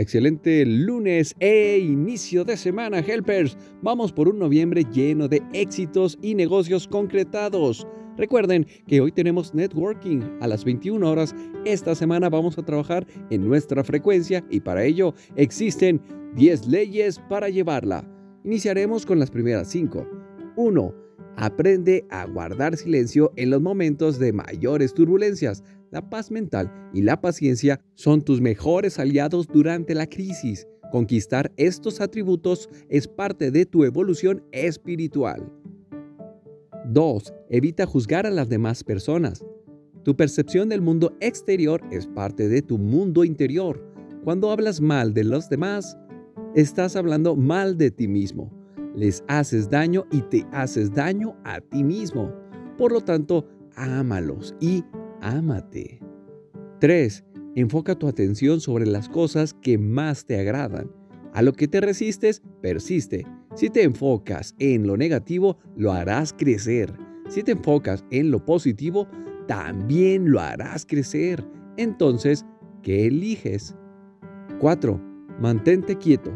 Excelente lunes e inicio de semana, helpers. Vamos por un noviembre lleno de éxitos y negocios concretados. Recuerden que hoy tenemos networking a las 21 horas. Esta semana vamos a trabajar en nuestra frecuencia y para ello existen 10 leyes para llevarla. Iniciaremos con las primeras 5. 1. Aprende a guardar silencio en los momentos de mayores turbulencias. La paz mental y la paciencia son tus mejores aliados durante la crisis. Conquistar estos atributos es parte de tu evolución espiritual. 2. Evita juzgar a las demás personas. Tu percepción del mundo exterior es parte de tu mundo interior. Cuando hablas mal de los demás, estás hablando mal de ti mismo. Les haces daño y te haces daño a ti mismo. Por lo tanto, ámalos y ámate. 3. Enfoca tu atención sobre las cosas que más te agradan. A lo que te resistes, persiste. Si te enfocas en lo negativo, lo harás crecer. Si te enfocas en lo positivo, también lo harás crecer. Entonces, ¿qué eliges? 4. Mantente quieto.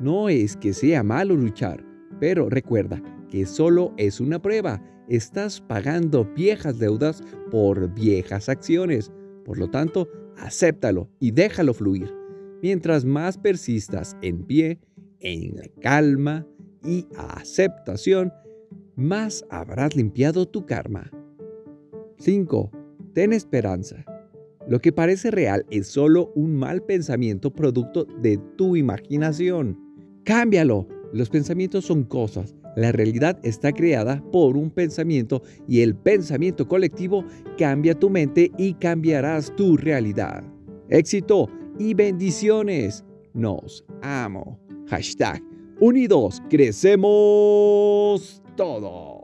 No es que sea malo luchar, pero recuerda que solo es una prueba estás pagando viejas deudas por viejas acciones. Por lo tanto, acéptalo y déjalo fluir. Mientras más persistas en pie, en calma y aceptación, más habrás limpiado tu karma. 5. Ten esperanza. Lo que parece real es solo un mal pensamiento producto de tu imaginación. Cámbialo. Los pensamientos son cosas la realidad está creada por un pensamiento y el pensamiento colectivo cambia tu mente y cambiarás tu realidad. Éxito y bendiciones. Nos amo. Hashtag Unidos Crecemos Todos.